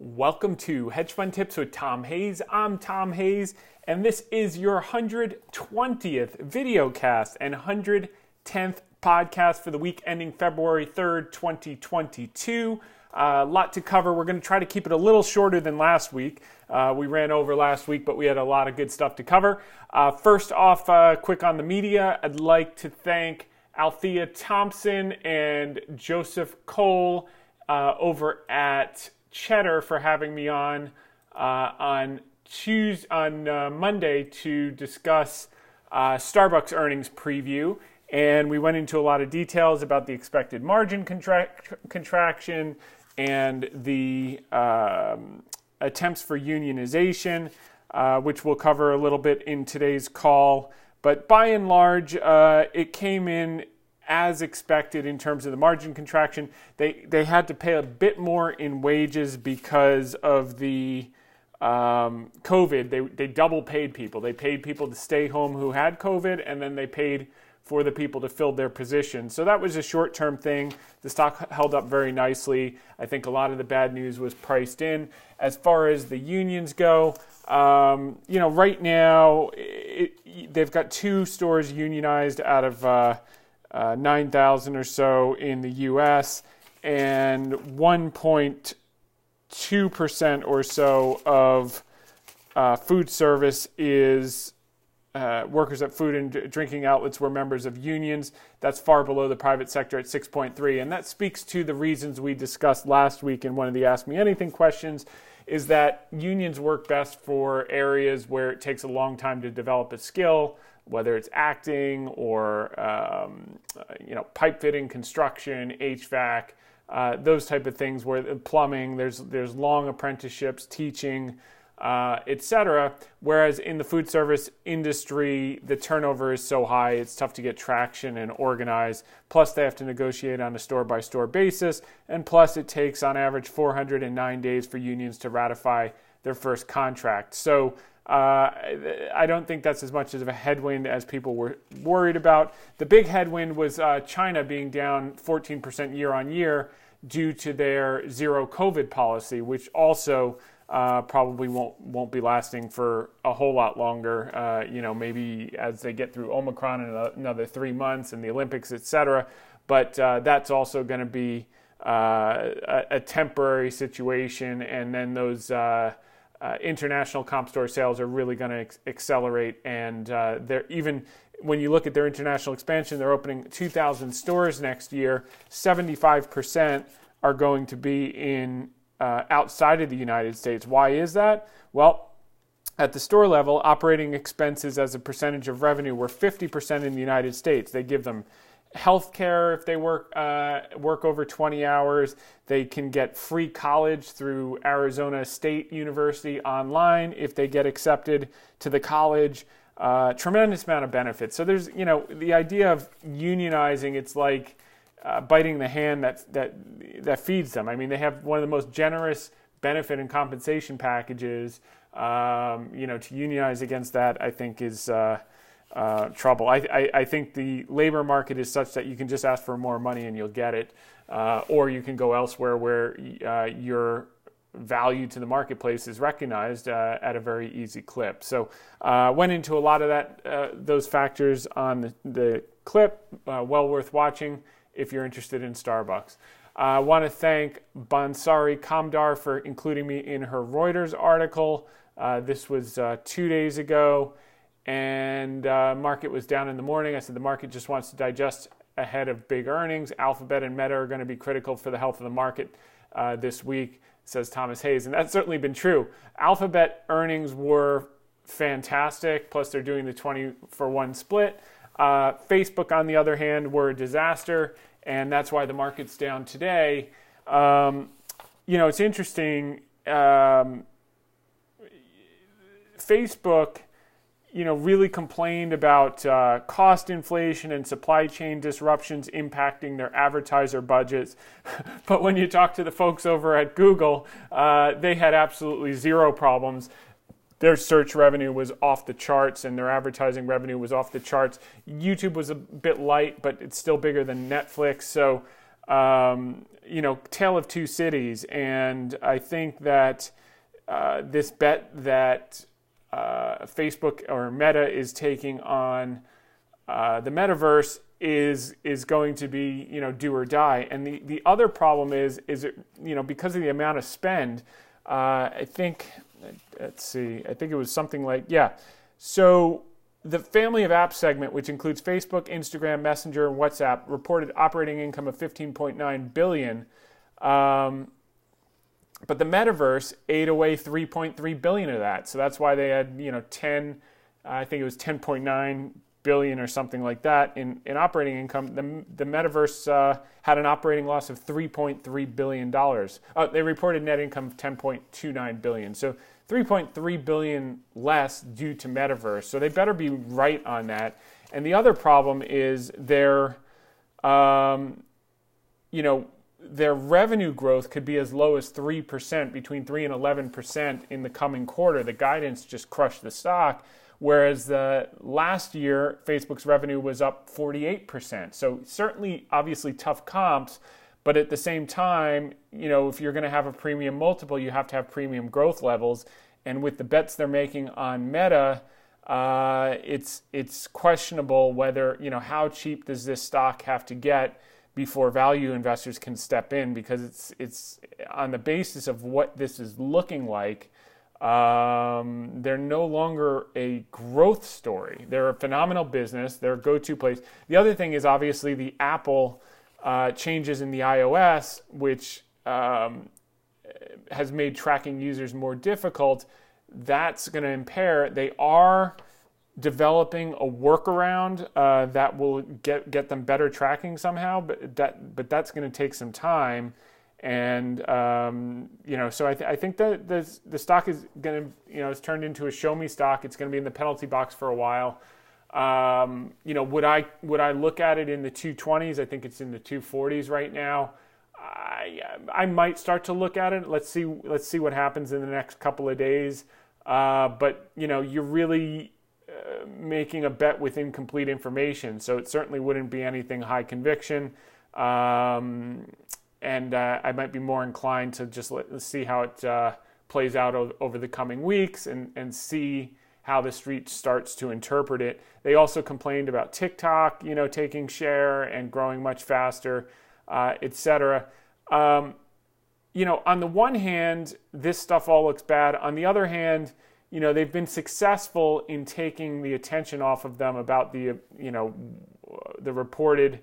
Welcome to Hedge Fund Tips with Tom Hayes. I'm Tom Hayes, and this is your 120th video cast and 110th podcast for the week ending February 3rd, 2022. A uh, lot to cover. We're going to try to keep it a little shorter than last week. Uh, we ran over last week, but we had a lot of good stuff to cover. Uh, first off, uh, quick on the media, I'd like to thank Althea Thompson and Joseph Cole uh, over at Cheddar for having me on uh, on Tuesday, on uh, Monday to discuss uh, Starbucks earnings preview, and we went into a lot of details about the expected margin contract- contraction and the um, attempts for unionization, uh, which we'll cover a little bit in today's call. But by and large, uh, it came in as expected in terms of the margin contraction. They they had to pay a bit more in wages because of the um, COVID. They they double paid people. They paid people to stay home who had COVID, and then they paid for the people to fill their positions. So that was a short term thing. The stock held up very nicely. I think a lot of the bad news was priced in. As far as the unions go, um, you know, right now it, they've got two stores unionized out of. Uh, uh, 9,000 or so in the US, and 1.2% or so of uh, food service is uh, workers at food and drinking outlets were members of unions. That's far below the private sector at 6.3. And that speaks to the reasons we discussed last week in one of the Ask Me Anything questions is that unions work best for areas where it takes a long time to develop a skill, whether it's acting or um, you know pipe fitting, construction, HVAC, uh, those type of things. Where plumbing, there's there's long apprenticeships, teaching, uh, etc. Whereas in the food service industry, the turnover is so high, it's tough to get traction and organize. Plus, they have to negotiate on a store by store basis, and plus, it takes on average 409 days for unions to ratify their first contract. So uh, I don't think that's as much of a headwind as people were worried about. The big headwind was uh, China being down 14% year on year due to their zero COVID policy, which also uh, probably won't won't be lasting for a whole lot longer. Uh, you know, maybe as they get through Omicron in another three months and the Olympics, etc. But uh, that's also going to be uh, a, a, temporary situation, and then those uh, international comp store sales are really going to ex- accelerate. And uh, they're even when you look at their international expansion, they're opening 2,000 stores next year. 75% are going to be in uh, outside of the United States. Why is that? Well, at the store level, operating expenses as a percentage of revenue were 50% in the United States. They give them health care if they work uh, work over 20 hours. They can get free college through Arizona State University online if they get accepted to the college. Uh, tremendous amount of benefits. So there's you know the idea of unionizing. It's like uh, biting the hand that that that feeds them. I mean they have one of the most generous benefit and compensation packages. Um, you know to unionize against that I think is uh, trouble. I, I, I, think the labor market is such that you can just ask for more money and you'll get it, uh, or you can go elsewhere where uh, your value to the marketplace is recognized uh, at a very easy clip. So uh, went into a lot of that uh, those factors on the, the clip. well worth watching if you're interested in Starbucks. I want to thank Bansari Kamdar for including me in her Reuters article. this was two days ago and uh, market was down in the morning. I said the market just wants to digest ahead of big earnings. Alphabet and Meta are going to be critical for the health of the market uh, this week, says Thomas Hayes, and that's certainly been true. Alphabet earnings were fantastic. Plus, they're doing the 20 for one split. Uh, Facebook, on the other hand, were a disaster, and that's why the market's down today. Um, you know, it's interesting. Um, Facebook you know, really complained about uh, cost inflation and supply chain disruptions impacting their advertiser budgets. but when you talk to the folks over at Google, uh, they had absolutely zero problems. Their search revenue was off the charts and their advertising revenue was off the charts. YouTube was a bit light, but it's still bigger than Netflix. So, um, you know, tale of two cities, and I think that uh, this bet that uh, Facebook or Meta is taking on uh, the metaverse is is going to be you know do or die. And the, the other problem is is it you know because of the amount of spend, uh, I think let's see, I think it was something like yeah. So the family of apps segment, which includes Facebook, Instagram, Messenger, and WhatsApp, reported operating income of 15.9 billion. Um, but the metaverse ate away 3.3 billion of that. So that's why they had, you know, 10, I think it was 10.9 billion or something like that in, in operating income. The, the metaverse uh, had an operating loss of 3.3 billion dollars. Uh, they reported net income of 10.29 billion. So 3.3 billion less due to metaverse. So they better be right on that. And the other problem is their, um, you know, their revenue growth could be as low as 3%, between 3 and 11% in the coming quarter. The guidance just crushed the stock. Whereas the last year, Facebook's revenue was up 48%. So certainly, obviously, tough comps. But at the same time, you know, if you're going to have a premium multiple, you have to have premium growth levels. And with the bets they're making on Meta, uh, it's it's questionable whether you know how cheap does this stock have to get before value investors can step in because it's it's on the basis of what this is looking like. Um, they're no longer a growth story. They're a phenomenal business. They're a go-to place. The other thing is obviously the Apple uh, changes in the iOS, which um, has made tracking users more difficult. That's going to impair. They are developing a workaround uh, that will get get them better tracking somehow, but that but that's going to take some time. And um, you know, so I, th- I think that the the stock is going to you know it's turned into a show me stock. It's going to be in the penalty box for a while. Um, you know, would I would I look at it in the 220s? I think it's in the 240s right now. I I might start to look at it. Let's see let's see what happens in the next couple of days. Uh, but you know, you're really making a bet with incomplete information, so it certainly wouldn't be anything high conviction. Um, and uh, I might be more inclined to just let, see how it uh, plays out o- over the coming weeks and, and see how the street starts to interpret it. They also complained about TikTok, you know, taking share and growing much faster, uh, etc. Um, you know, on the one hand, this stuff all looks bad. On the other hand, you know, they've been successful in taking the attention off of them about the, you know, the reported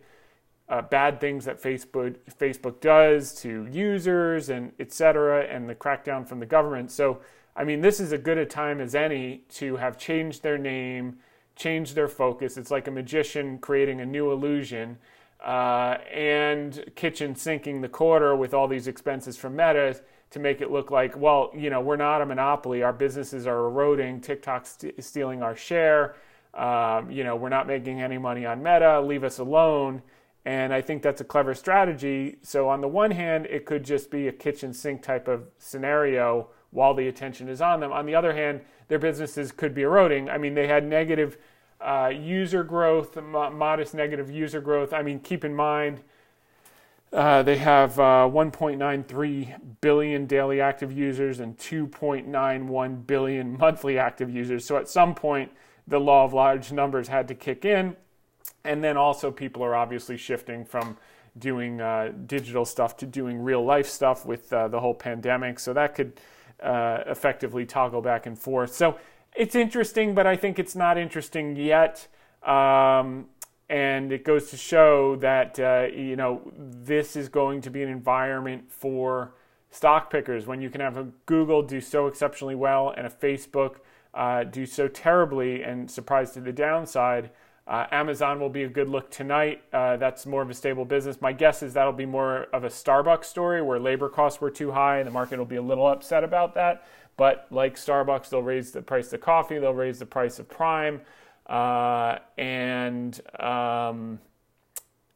uh, bad things that Facebook Facebook does to users and et cetera, and the crackdown from the government. So, I mean, this is as good a time as any to have changed their name, changed their focus. It's like a magician creating a new illusion uh, and kitchen sinking the quarter with all these expenses from Meta to make it look like, well, you know, we're not a monopoly. Our businesses are eroding. TikTok's st- stealing our share. Um, you know, we're not making any money on Meta. Leave us alone. And I think that's a clever strategy. So on the one hand, it could just be a kitchen sink type of scenario while the attention is on them. On the other hand, their businesses could be eroding. I mean, they had negative uh, user growth, modest negative user growth. I mean, keep in mind uh, they have uh, 1.93 billion daily active users and 2.91 billion monthly active users. So at some point, the law of large numbers had to kick in. And then also, people are obviously shifting from doing uh, digital stuff to doing real life stuff with uh, the whole pandemic. So that could uh, effectively toggle back and forth. So it's interesting, but I think it's not interesting yet. Um, and it goes to show that uh, you know this is going to be an environment for stock pickers when you can have a Google do so exceptionally well and a Facebook uh, do so terribly and surprise to the downside. Uh, Amazon will be a good look tonight. Uh, that's more of a stable business. My guess is that'll be more of a Starbucks story where labor costs were too high and the market will be a little upset about that. But like Starbucks, they'll raise the price of coffee, they'll raise the price of Prime, uh, and um,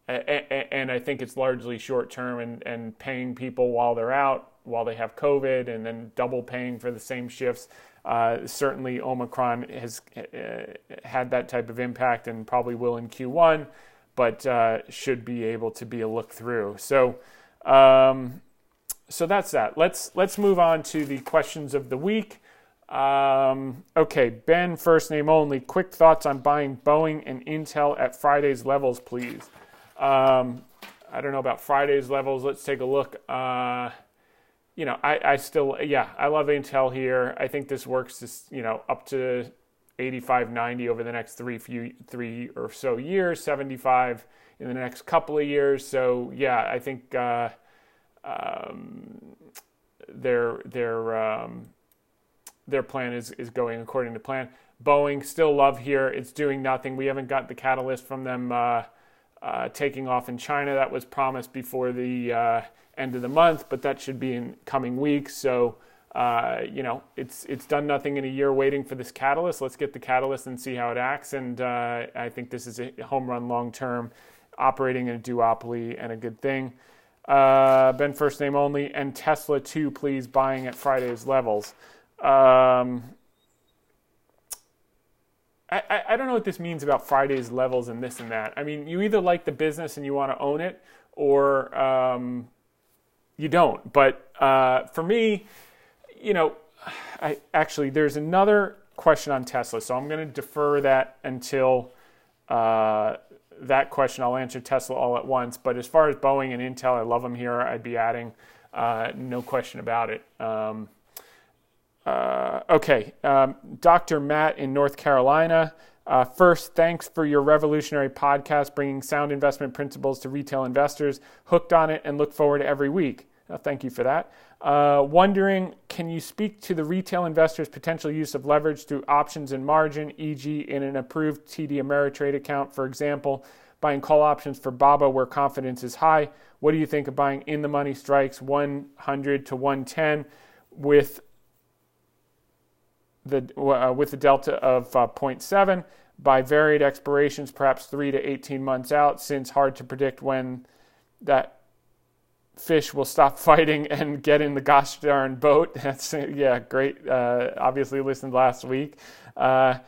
and I think it's largely short term and, and paying people while they're out, while they have COVID, and then double paying for the same shifts. Uh, certainly, Omicron has uh, had that type of impact and probably will in Q1, but uh, should be able to be a look through. So, Um, so that's that. Let's let's move on to the questions of the week. Um, okay, Ben, first name only. Quick thoughts on buying Boeing and Intel at Friday's levels, please. Um, I don't know about Friday's levels. Let's take a look. Uh, you know, I, I still, yeah, I love Intel here. I think this works, this, you know, up to 85, 90 over the next three few, three or so years, 75 in the next couple of years. So yeah, I think uh, um, their their um, their plan is is going according to plan. Boeing still love here. It's doing nothing. We haven't got the catalyst from them uh, uh, taking off in China. That was promised before the uh, end of the month, but that should be in coming weeks. So. Uh, you know, it's it's done nothing in a year waiting for this catalyst. Let's get the catalyst and see how it acts. And uh, I think this is a home run long term operating in a duopoly and a good thing. Uh, ben first name only and Tesla too, please buying at Friday's levels. Um, I, I, don't know what this means about Friday's levels and this and that. I mean, you either like the business and you want to own it, or um, you don't. But uh, for me, you know, I actually there's another question on Tesla, so I'm going to defer that until uh, that question, I'll answer Tesla all at once. But as far as Boeing and Intel, I love them here. I'd be adding, uh, no question about it. Um, uh, okay, um, Dr. Matt in North Carolina. Uh, first, thanks for your revolutionary podcast bringing sound investment principles to retail investors. Hooked on it and look forward to every week. Uh, thank you for that. Uh, wondering, can you speak to the retail investor's potential use of leverage through options and margin, e.g., in an approved TD Ameritrade account, for example, buying call options for BABA where confidence is high? What do you think of buying in the money strikes 100 to 110 with the uh, with the delta of uh, 0.7 by varied expirations, perhaps three to 18 months out, since hard to predict when that fish will stop fighting and get in the gosh darn boat. That's yeah, great. Uh, obviously, listened last week. Uh,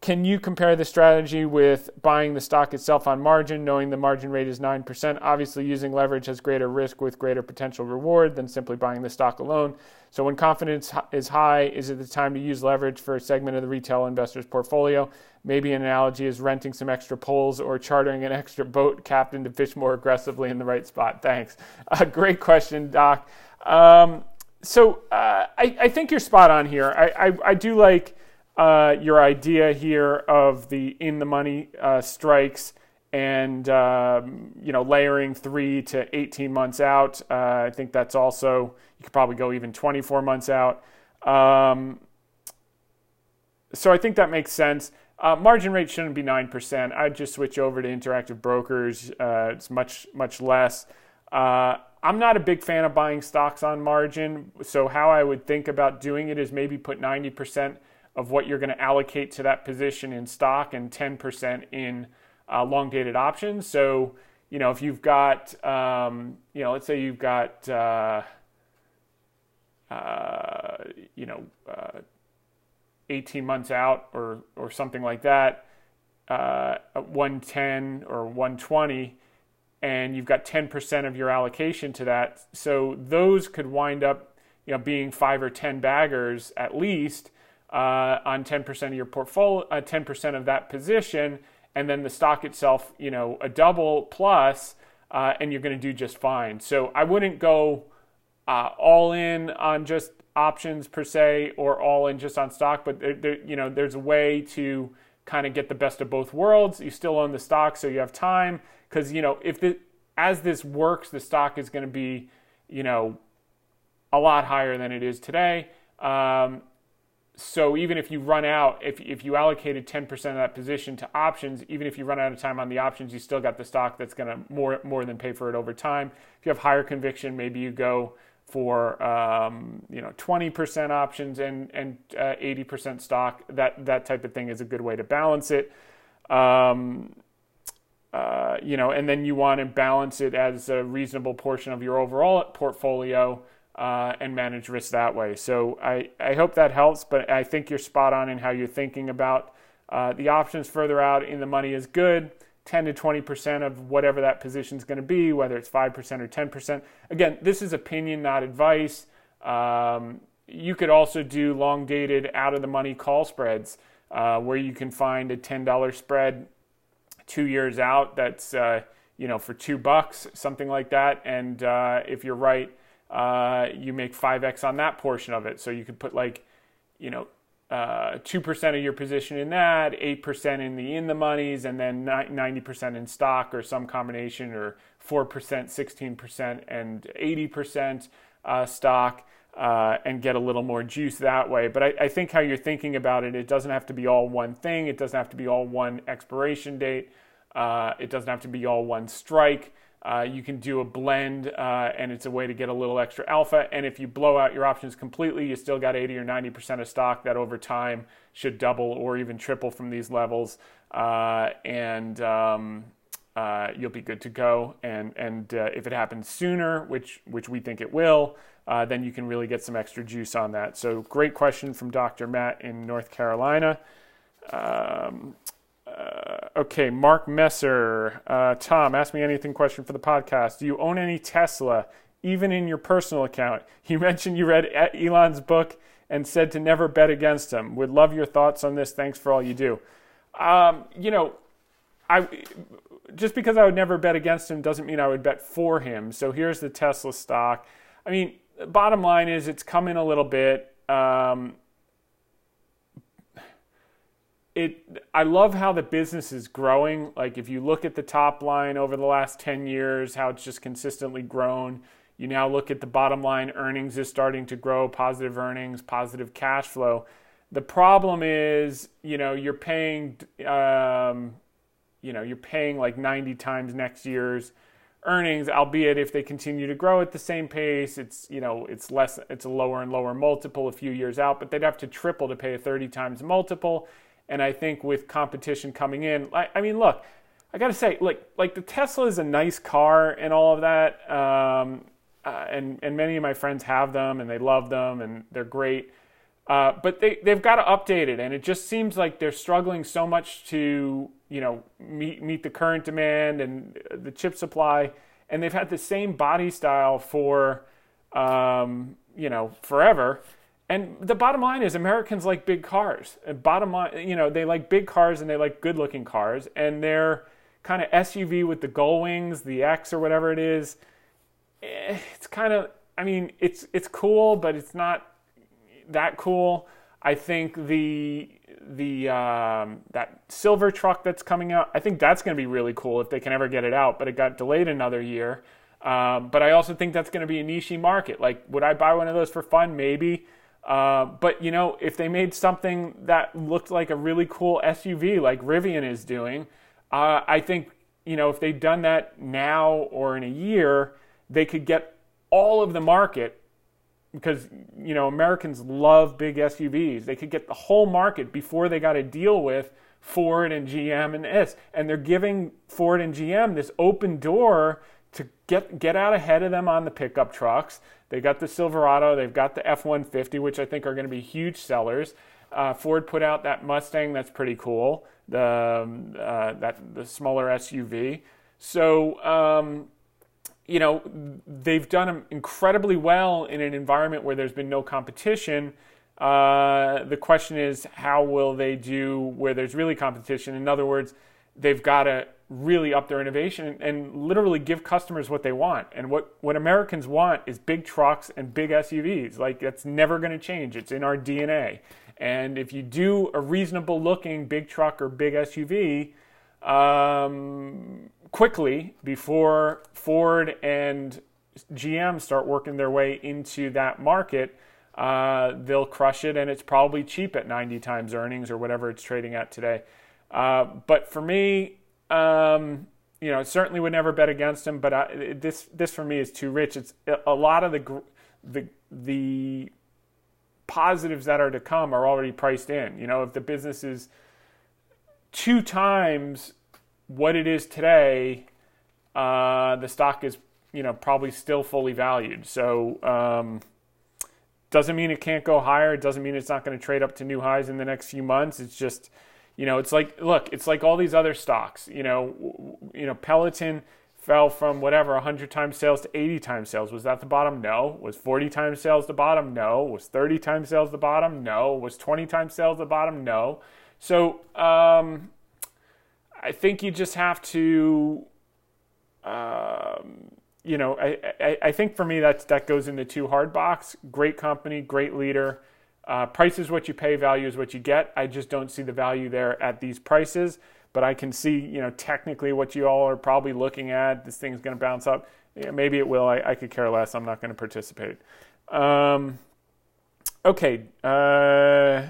can you compare the strategy with buying the stock itself on margin, knowing the margin rate is 9%? Obviously, using leverage has greater risk with greater potential reward than simply buying the stock alone. So, when confidence is high, is it the time to use leverage for a segment of the retail investor's portfolio? Maybe an analogy is renting some extra poles or chartering an extra boat captain to fish more aggressively in the right spot. Thanks. Uh, great question, Doc. Um, so, uh, I, I, think you're spot on here. I, I, I do like uh, your idea here of the in the money uh, strikes and um, you know layering three to 18 months out. Uh, I think that's also you could probably go even 24 months out. Um, so I think that makes sense. Uh, margin rate shouldn't be nine percent. I'd just switch over to interactive brokers. Uh, it's much much less. Uh, I'm not a big fan of buying stocks on margin. So how I would think about doing it is maybe put 90 percent of what you're going to allocate to that position in stock and 10% in uh, long dated options. So, you know, if you've got, um, you know, let's say you've got, uh, uh, you know, uh, 18 months out or, or something like that, uh, 110 or 120, and you've got 10% of your allocation to that. So those could wind up, you know, being five or 10 baggers at least uh, on 10% of your portfolio, uh, 10% of that position, and then the stock itself, you know, a double plus, uh, and you're going to do just fine. So I wouldn't go uh, all in on just options per se, or all in just on stock. But there, there, you know, there's a way to kind of get the best of both worlds. You still own the stock, so you have time because you know if the as this works, the stock is going to be, you know, a lot higher than it is today. Um, so even if you run out, if, if you allocated 10% of that position to options, even if you run out of time on the options, you still got the stock that's going to more more than pay for it over time. If you have higher conviction, maybe you go for um, you know 20% options and and uh, 80% stock. That that type of thing is a good way to balance it. Um, uh, you know, and then you want to balance it as a reasonable portion of your overall portfolio uh, and manage risk that way. So I, I hope that helps, but I think you're spot on in how you're thinking about uh, the options further out in the money is good. 10 to 20% of whatever that position is going to be, whether it's 5% or 10%. Again, this is opinion, not advice. Um, you could also do long dated, out of the money call spreads uh, where you can find a $10 spread two years out that's, uh, you know, for two bucks, something like that. And uh, if you're right, uh, you make 5x on that portion of it. So you could put like, you know, uh, two percent of your position in that, eight percent in the in the monies, and then ninety percent in stock or some combination, or four percent, sixteen percent, and eighty percent uh, stock, uh, and get a little more juice that way. But I, I, think how you're thinking about it, it doesn't have to be all one thing. It doesn't have to be all one expiration date. Uh, it doesn't have to be all one strike. Uh, you can do a blend, uh, and it's a way to get a little extra alpha. And if you blow out your options completely, you still got 80 or 90% of stock that over time should double or even triple from these levels, uh, and um, uh, you'll be good to go. And and uh, if it happens sooner, which which we think it will, then you can really get some extra juice on that. So great question from Dr. Matt in North Carolina. Um, okay, Mark Messer. Uh, Tom, ask me anything question for the podcast. Do you own any Tesla, even in your personal account? You mentioned you read Elon's book and said to never bet against him. Would love your thoughts on this. Thanks for all you do. Um, you know, I just because I would never bet against him doesn't mean I would bet for him. So here's the Tesla stock. I mean, bottom line is it's coming a little bit. Um, it I love how the business is growing. Like if you look at the top line over the last 10 years, how it's just consistently grown. You now look at the bottom line earnings is starting to grow, positive earnings, positive cash flow. The problem is, you know, you're paying um, you know, you're paying like 90 times next year's earnings, albeit if they continue to grow at the same pace, it's you know it's less, it's a lower and lower multiple a few years out, but they'd have to triple to pay a 30 times multiple. And I think with competition coming in, I, I mean, look, I got to say, like, like the Tesla is a nice car and all of that, um, uh, and and many of my friends have them and they love them and they're great. Uh, but they they've got to update it, and it just seems like they're struggling so much to you know meet meet the current demand and the chip supply, and they've had the same body style for um, you know forever and the bottom line is Americans like big cars. And bottom line, you know, they like big cars and they like good looking cars. And their kind of SUV with the gull wings, the X or whatever it is, eh, it's kind of, I mean, it's it's cool, but it's not that cool. I think the the um, that silver truck that's coming out, I think that's going to be really cool if they can ever get it out. But it got delayed another year. Um, but I also think that's going to be a niche market. Like, would I buy one of those for fun? Maybe. Uh, but you know, if they made something that looked like a really cool SUV, like Rivian is doing, uh, I think you know if they'd done that now or in a year, they could get all of the market because you know Americans love big SUVs. They could get the whole market before they got to deal with Ford and GM and this, and they're giving Ford and GM this open door to get get out ahead of them on the pickup trucks. They got the Silverado, they've got the F 150, which I think are going to be huge sellers. Uh, Ford put out that Mustang, that's pretty cool. The um, uh, that the smaller SUV. So um, you know they've done incredibly well in an environment where there's been no competition. Uh, the question is, how will they do where there's really competition? In other words, they've got to really up their innovation and, literally give customers what they want. And what, what Americans want is big trucks and big SUVs. Like that's never going to change. It's in our DNA. And if you do a reasonable looking big truck or big SUV um, quickly before Ford and GM start working their way into that market, uh, they'll crush it. And it's probably cheap at 90 times earnings or whatever it's trading at today. Uh, but for me, um, you know, certainly would never bet against him, but I, this this for me is too rich. It's a lot of the the the positives that are to come are already priced in. You know, if the business is two times what it is today, uh, the stock is you know probably still fully valued. So um, doesn't mean it can't go higher. It doesn't mean it's not going to trade up to new highs in the next few months. It's just You know, it's like look, it's like all these other stocks. You know, you know, Peloton fell from whatever 100 times sales to 80 times sales. Was that the bottom? No. Was 40 times sales the bottom? No. Was 30 times sales the bottom? No. Was 20 times sales the bottom? No. So um, I think you just have to. Um, you know, I, I, I, think for me that that goes into too hard box. Great company, great leader. Uh, price is what you pay, value is what you get. I just don't see the value there at these prices, but I can see, you know, technically what you all are probably looking at. This thing's going to bounce up. Yeah, maybe it will. I, I, could care less. I'm not going to participate. Um, okay. Uh,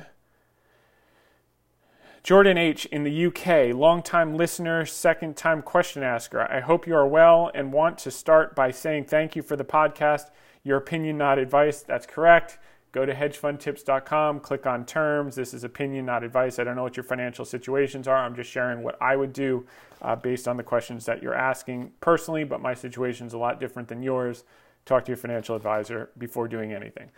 Jordan H. in the UK, long-time listener, second time question asker. I hope you are well and want to start by saying thank you for the podcast. Your opinion, not advice. That's correct. Go to hedgefundtips.com, click on terms. This is opinion, not advice. I don't know what your financial situations are. I'm just sharing what I would do uh, based on the questions that you're asking personally, but my situation is a lot different than yours. Talk to your financial advisor before doing anything.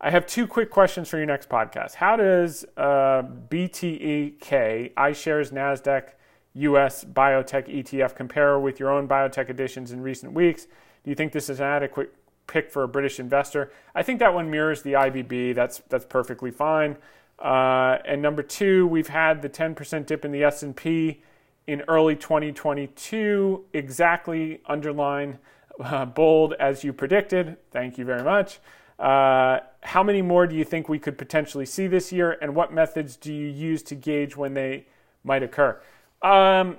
I have two quick questions for your next podcast. How does uh, BTEK, iShares NASDAQ US Biotech ETF, compare with your own biotech additions in recent weeks? Do you think this is an adequate pick for a British investor? I think that one mirrors the IBB. That's, that's perfectly fine. Uh, and number two, we've had the 10% dip in the S&P in early 2022, exactly underline uh, bold as you predicted. Thank you very much. Uh, how many more do you think we could potentially see this year, and what methods do you use to gauge when they might occur? Um,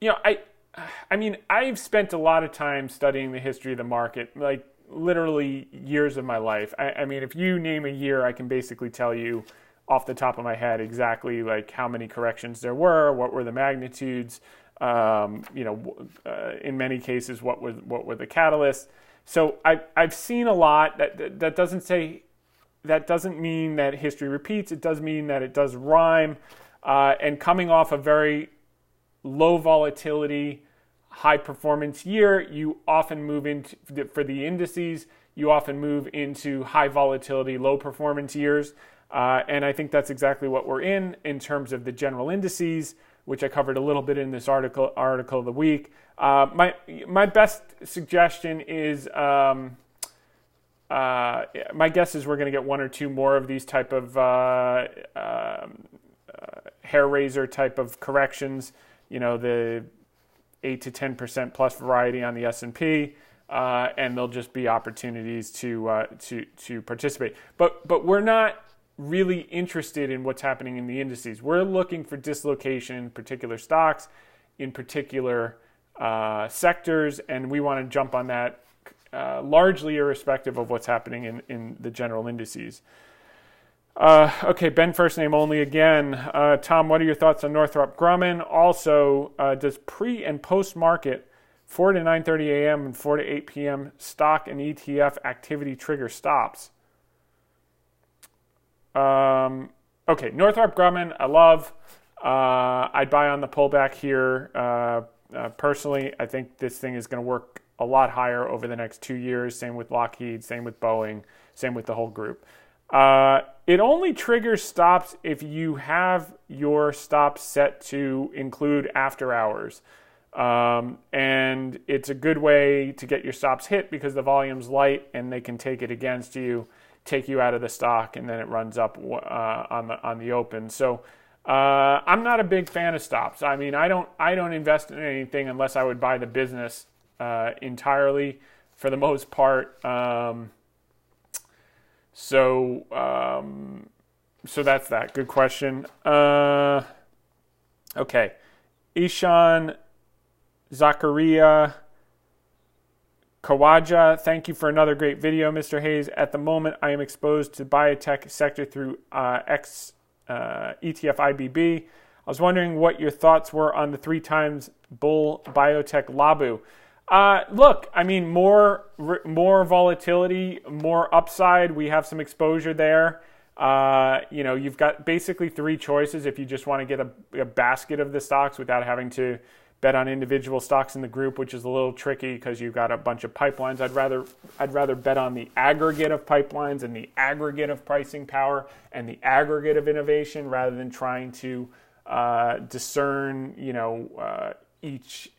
you know, I, I mean, I've spent a lot of time studying the history of the market, like literally years of my life. I, I mean, if you name a year, I can basically tell you off the top of my head exactly like how many corrections there were, what were the magnitudes, um, you know, uh, in many cases, what was what were the catalysts. So I, I've seen a lot. That, that, that doesn't say that doesn't mean that history repeats. It does mean that it does rhyme. Uh, and coming off a very low volatility, high performance year, you often move into for the indices. You often move into high volatility, low performance years. Uh, and I think that's exactly what we're in in terms of the general indices, which I covered a little bit in this article article of the week. Uh, my my best suggestion is um, uh, my guess is we're going to get one or two more of these type of uh, um, uh, hair razor type of corrections. You know the eight to ten percent plus variety on the S and P. Uh, and there'll just be opportunities to uh, to to participate. But but we're not really interested in what's happening in the indices. We're looking for dislocation in particular stocks, in particular uh, sectors, and we want to jump on that uh, largely irrespective of what's happening in, in the general indices. Uh, okay, Ben, first name only again. Uh, Tom, what are your thoughts on Northrop Grumman? Also, uh, does pre and post market 4 to 9:30 a.m. and 4 to 8 p.m. stock and ETF activity trigger stops? Um, okay, Northrop Grumman, I love. Uh, I'd buy on the pullback here. Uh, uh, personally, I think this thing is going to work a lot higher over the next two years. Same with Lockheed, same with Boeing, same with the whole group. Uh, it only triggers stops if you have your stops set to include after hours. Um, and it's a good way to get your stops hit because the volume's light and they can take it against you, take you out of the stock, and then it runs up uh, on the on the open. So uh, I'm not a big fan of stops. I mean, I don't I don't invest in anything unless I would buy the business uh, entirely for the most part. Um, so um, so that's that. Good question. Uh, okay, Ishan Zakaria. Kawaja, thank you for another great video, Mr. Hayes. At the moment, I am exposed to biotech sector through uh, X uh, ETF IBB. I was wondering what your thoughts were on the three times bull biotech Labu. Uh, look, I mean, more more volatility, more upside. We have some exposure there. Uh, you know, you've got basically three choices if you just want to get a, a basket of the stocks without having to bet on individual stocks in the group, which is a little tricky because you've got a bunch of pipelines. I'd rather I'd rather bet on the aggregate of pipelines and the aggregate of pricing power and the aggregate of innovation rather than trying to uh, discern, you know, uh, each,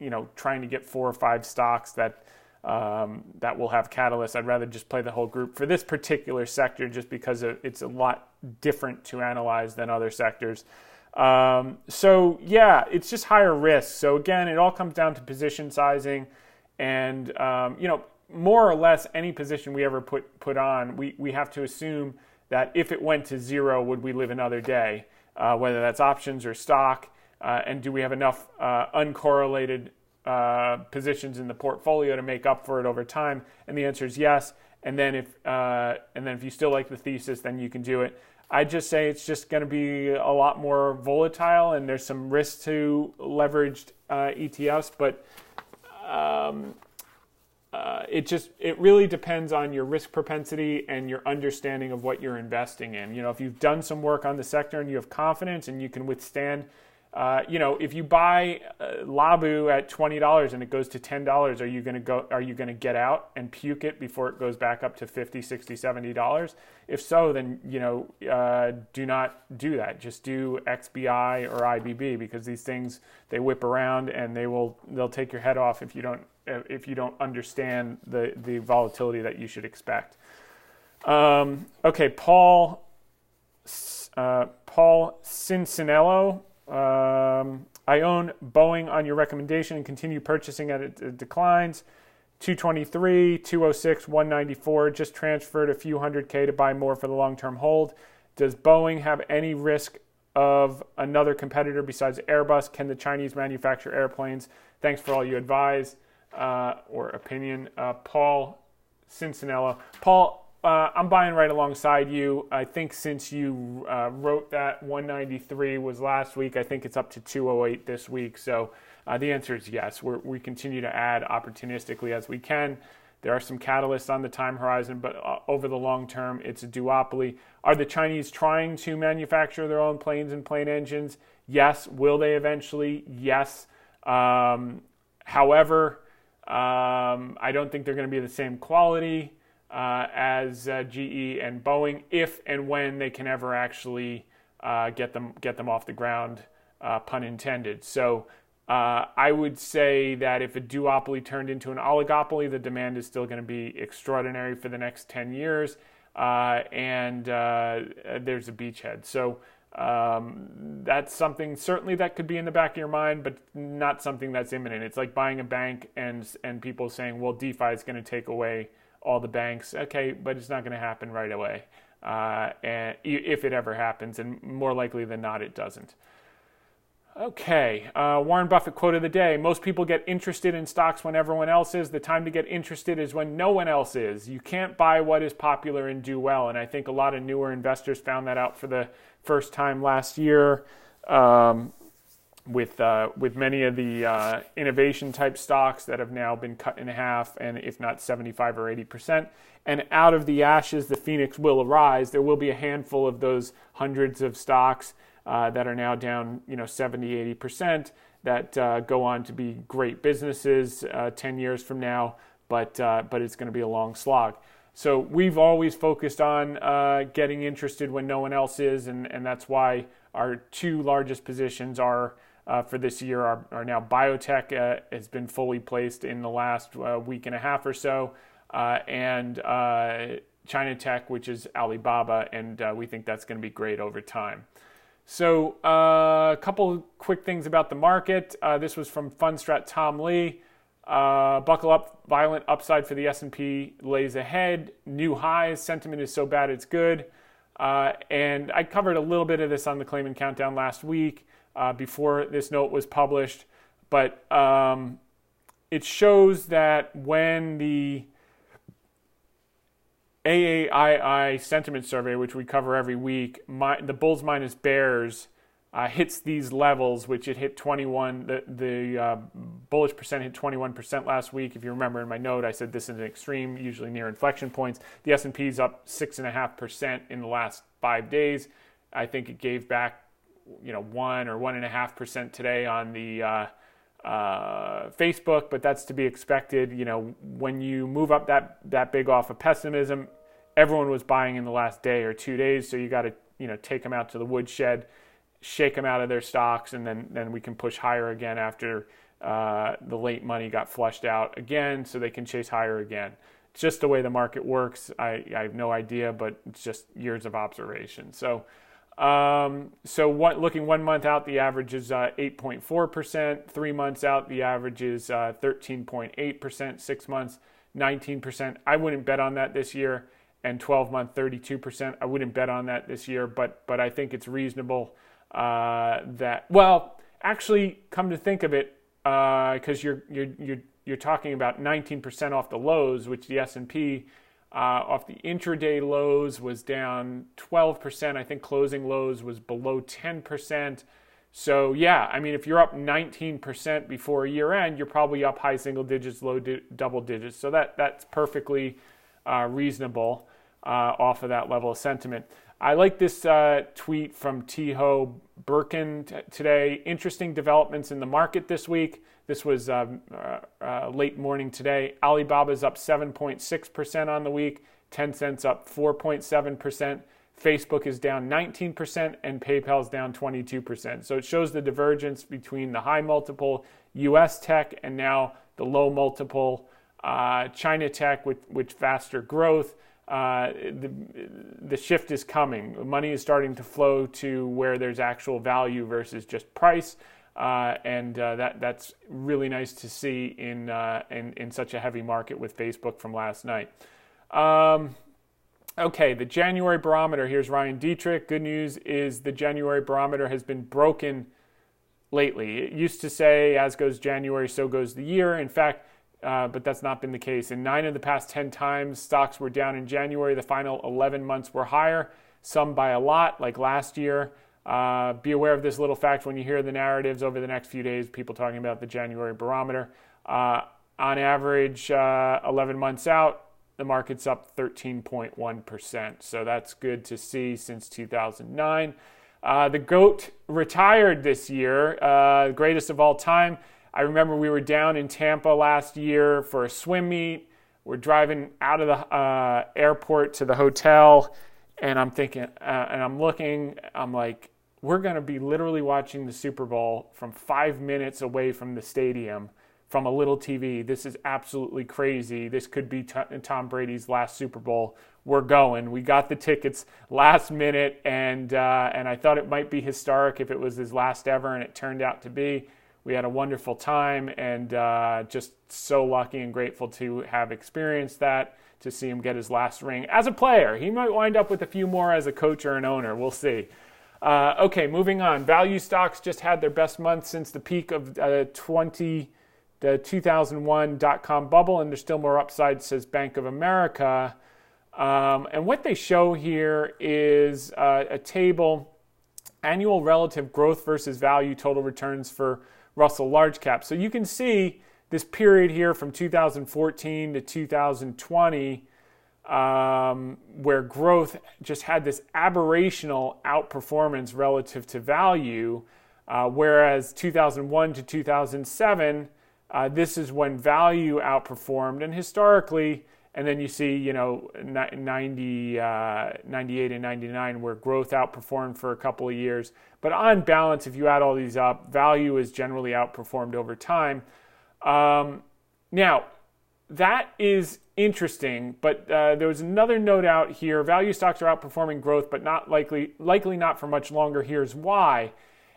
you know, trying to get four or five stocks that um, that will have catalysts. I'd rather just play the whole group for this particular sector, just because it's a lot different to analyze than other sectors. Um, so yeah, it's just higher risk. So again, it all comes down to position sizing, and um, you know, more or less any position we ever put put on, we we have to assume that if it went to zero, would we live another day? Uh, whether that's options or stock, uh, and do we have enough uh, uncorrelated uh, positions in the portfolio to make up for it over time? And the answer is yes. And then if uh, and then if you still like the thesis, then you can do it. I just say it's just going to be a lot more volatile, and there's some risk to leveraged uh, ETFs, but um, uh, it just it really depends on your risk propensity and your understanding of what you're investing in. You know, if you've done some work on the sector and you have confidence and you can withstand uh, you know, if you buy uh, Labu at twenty dollars and it goes to ten dollars, are you going to go? Are you going to get out and puke it before it goes back up to 50 60 70 dollars? If so, then you know, uh, do not do that. Just do XBI or IBB because these things they whip around and they will they'll take your head off if you don't if you don't understand the the volatility that you should expect. Um, okay, Paul uh, Paul Cincinello um, I own Boeing on your recommendation and continue purchasing at it, declines. 223, 206, 194. Just transferred a few hundred K to buy more for the long term hold. Does Boeing have any risk of another competitor besides Airbus? Can the Chinese manufacture airplanes? Thanks for all you advise uh, or opinion. Uh, Paul Cincinello. Paul, uh, I'm buying right alongside you. I think since you uh, wrote that 193 was last week, I think it's up to 208 this week. So uh, the answer is yes. We're, we continue to add opportunistically as we can. There are some catalysts on the time horizon, but uh, over the long term, it's a duopoly. Are the Chinese trying to manufacture their own planes and plane engines? Yes. Will they eventually? Yes. Um, however, um, I don't think they're going to be the same quality uh, as uh, GE and Boeing if and when they can ever actually uh, get them get them off the ground, uh, pun intended. So uh, I would say that if a duopoly turned into an oligopoly, the demand is still going to be extraordinary for the next 10 years, uh, and there's a beachhead. So. Um, that's something certainly that could be in the back of your mind, but not something that's imminent. It's like buying a bank and and people saying, "Well, DeFi is going to take away all the banks. Okay, but it's not going to happen right away, uh, and if it ever happens, and more likely than not, it doesn't. Okay, uh, Warren Buffett quote of the day Most people get interested in stocks when everyone else is. The time to get interested is when no one else is. You can't buy what is popular and do well. And I think a lot of newer investors found that out for the first time last year. Um, with uh, with many of the uh, innovation type stocks that have now been cut in half, and if not 75 or 80 percent. And out of the ashes, the phoenix will arise. There will be a handful of those hundreds of stocks uh, that are now down, you know, 70, 80 percent that uh, go on to be great businesses uh, 10 years from now. But uh, but it's going to be a long slog. So we've always focused on getting interested when no one else is, and, and that's why our two largest positions are uh, for this year are, are now biotech uh, has been fully placed in the last uh, week and a half or so, uh, and uh, China Tech, which is Alibaba, and uh, we think that's going to be great over time. So a couple quick things about the market. this was from Fundstrat Tom Lee. buckle up, violent upside for the S&P lays ahead. New highs, sentiment is so bad it's good. and I covered a little bit of this on the Claman Countdown last week uh, before this note was published, but um, it shows that when the AAII sentiment survey, which we cover every week, my, the bulls minus bears uh, hits these levels, which it hit 21. The, the uh, bullish percent hit 21% last week. If you remember in my note, I said this is an extreme, usually near inflection points. The S&P is up six and a half percent in the last five days. I think it gave back you know one or one and a half percent today on the uh, uh, Facebook, but that's to be expected. You know, when you move up that that big off of pessimism, everyone was buying in the last day or two days, so you got to you know take them out to the woodshed, shake them out of their stocks, and then then we can push higher again after uh, the late money got flushed out again, so they can chase higher again. It's just the way the market works. I, I have no idea, but it's just years of observation. So. Um, so what, looking one month out, the average is uh, 8.4%. Three months out, the average is uh, 13.8%. Six months, 19%. I wouldn't bet on that this year. And 12 month, 32%. I wouldn't bet on that this year, but but I think it's reasonable uh, that. Well, actually, come to think of it, because uh, you're you're you're you're talking about 19% off the lows, which the S&P uh, off the intraday lows was down 12%. I think closing lows was below 10%. So, yeah, I mean, if you're up 19% before year end, you're probably up high single digits, low di- double digits. So, that, that's perfectly uh, reasonable uh, off of that level of sentiment. I like this uh, tweet from Tiho Brkan t- today. Interesting developments in the market this week. This was um, uh, uh, late morning today. Alibaba's up 7.6% on the week, Tencent's up 4.7%. Facebook is down 19% and PayPal's down 22%. So it shows the divergence between the high multiple US tech and now the low multiple uh, China tech with, with faster growth uh, the, the shift is coming. Money is starting to flow to where there's actual value versus just price. Uh, and uh, that that's really nice to see in, uh, in in such a heavy market with Facebook from last night. Um, okay, the January barometer. Here's Ryan Detrick. Good news is the January barometer has been broken lately. It used to say, "As goes January, so goes the year." In fact, uh, but that's not been the case. In nine of the past 10 times, stocks were down in January. The final 11 months were higher, some by a lot, like last year. Uh, be aware of this little fact when you hear the narratives over the next few days, people talking about the January barometer. Uh, on average, uh, 11 months out, the market's up 13.1%. So that's good to see since 2009. Uh, the GOAT retired this year, uh, greatest of all time. I remember we were down in Tampa last year for a swim meet. We're driving out of the uh, airport to the hotel, and I'm thinking, uh, and I'm looking, I'm like, we're going to be literally watching the Super Bowl from five minutes away from the stadium from a little TV. This is absolutely crazy. This could be Tom Brady's last Super Bowl. We're going. We got the tickets last minute, and uh, and I thought it might be historic if it was his last ever, and it turned out to be we had a wonderful time and uh, just so lucky and grateful to have experienced that to see him get his last ring as a player he might wind up with a few more as a coach or an owner we'll see uh, okay moving on value stocks just had their best month since the peak of uh, 20 the 2001 dot-com bubble and there's still more upside says bank of america um, and what they show here is uh, a table annual relative growth versus value total returns for Russell Large Cap. So you can see this period here from 2014 to 2020 um, where growth just had this aberrational outperformance relative to value, uh, whereas 2001 to 2007, uh, this is when value outperformed. And historically, and then you see, you know, 90, uh, 98 and 99 where growth outperformed for a couple of years. But on balance, if you add all these up, value is generally outperformed over time. Um, now, that is interesting, but uh, there was another note out here. Value stocks are outperforming growth, but not likely, likely not for much longer. Here's why.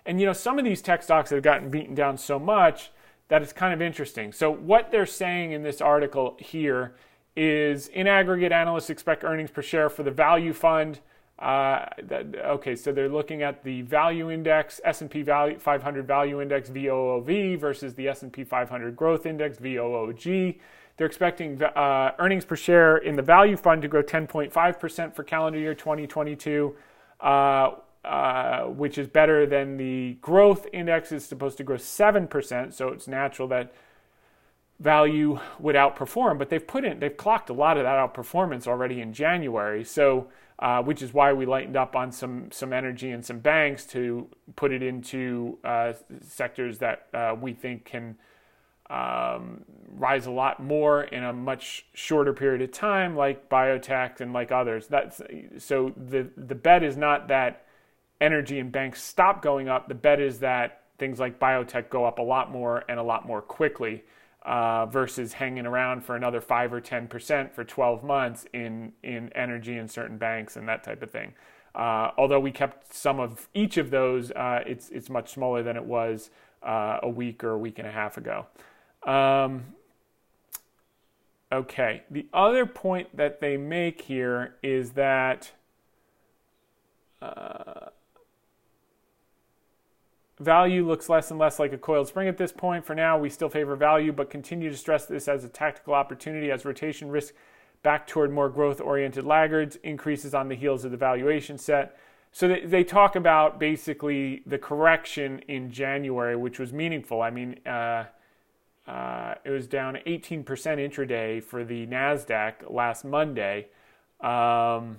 And you know, some of these tech stocks have gotten beaten down so much that it's kind of interesting. So what they're saying in this article here is in aggregate, analysts expect earnings per share for the value fund. Uh, that, okay, so they're looking at the value index, S&P value, 500 value index VOOV versus the S&P 500 growth index VOOG. They're expecting uh, earnings per share in the value fund to grow 10.5% for calendar year 2022, uh, uh, which is better than the growth index is supposed to grow 7%. So it's natural that value would outperform, but they've put in, they've clocked a lot of that outperformance already in January. So, uh, which is why we lightened up on some some energy and some banks to put it into uh, sectors that uh, we think can um, rise a lot more in a much shorter period of time, like biotech and like others. That's so the the bet is not that energy and banks stop going up. The bet is that things like biotech go up a lot more and a lot more quickly. Uh, versus hanging around for another five or ten percent for 12 months in in energy and certain banks and that type of thing. Uh, although we kept some of each of those, uh, it's it's much smaller than it was uh, a week or a week and a half ago. Um, okay, the other point that they make here is that uh, value looks less and less like a coiled spring at this point. For now, we still favor value, but continue to stress this as a tactical opportunity as rotation risk back toward more growth oriented laggards increases on the heels of the valuation set. So they, talk about basically the correction in January, which was meaningful. I mean, uh, uh, it was down 18% intraday for the NASDAQ last Monday. Um,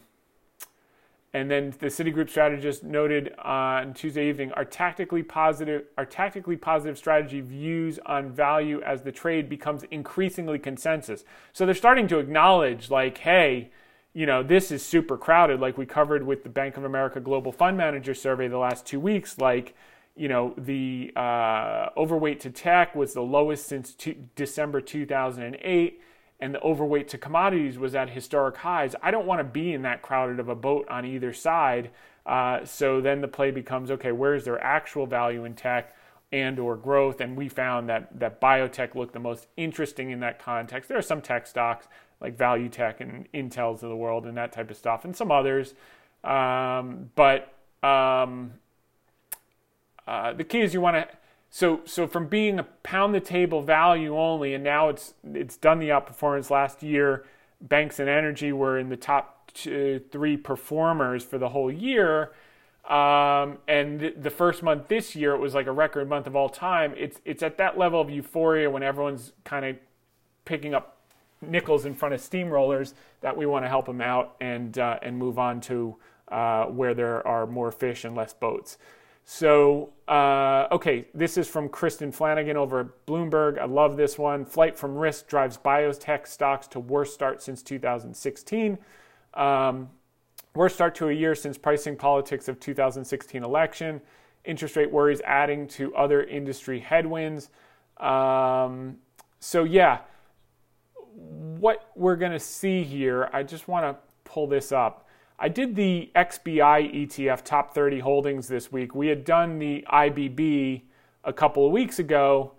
and then the Citigroup strategist noted on Tuesday evening, our tactically positive, our tactically positive strategy views on value as the trade becomes increasingly consensus. So they're starting to acknowledge, like, hey, you know, this is super crowded, like we covered with the Bank of America Global Fund Manager survey the last two weeks. Like, you know, the uh, overweight to tech was the lowest since December 2008, and the overweight to commodities was at historic highs. I don't want to be in that crowded of a boat on either side. Uh, so then the play becomes okay, where's their actual value in tech? and or growth and we found that that biotech looked the most interesting in that context there are some tech stocks like value tech and Intels of the world and that type of stuff and some others um, but um, uh, the key is you want to so so from being a pound the table value only, and now it's it's done the outperformance last year. Banks and energy were in the top two, three performers for the whole year. Um, and th- the first month this year, it was like a record month of all time. It's it's at that level of euphoria when everyone's kind of picking up nickels in front of steamrollers that we want to help them out and uh, and move on to uh, where there are more fish and less boats. So, uh, okay, this is from Kristen Flanagan over at Bloomberg. I love this one. Flight from risk drives biotech stocks to worst start since 2016. Um, worst start to a year since pricing politics of 2016 election. Interest rate worries adding to other industry headwinds. Um, so, yeah, what we're going to see here, I just want to pull this up. I did the XBI ETF top 30 holdings this week. We had done the IBB a couple of weeks ago,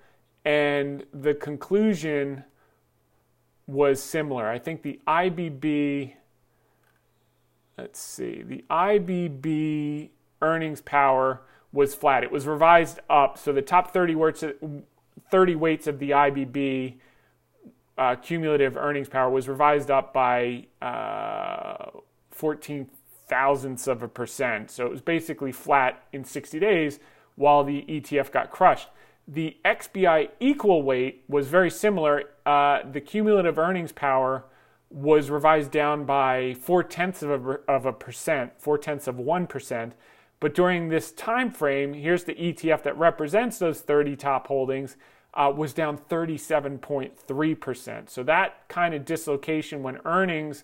and the conclusion was similar. I think the IBB, let's see, the IBB earnings power was flat. It was revised up. So the top 30 weights, 30 weights of the IBB uh, cumulative earnings power was revised up by. Uh, 14 thousandths of a percent. So it was basically flat in 60 days while the ETF got crushed. The XBI equal weight was very similar. Uh, the cumulative earnings power was revised down by four tenths of a, of a percent, four tenths of one percent. But during this time frame, here's the ETF that represents those 30 top holdings. Uh, was down 37.3%. So that kind of dislocation when earnings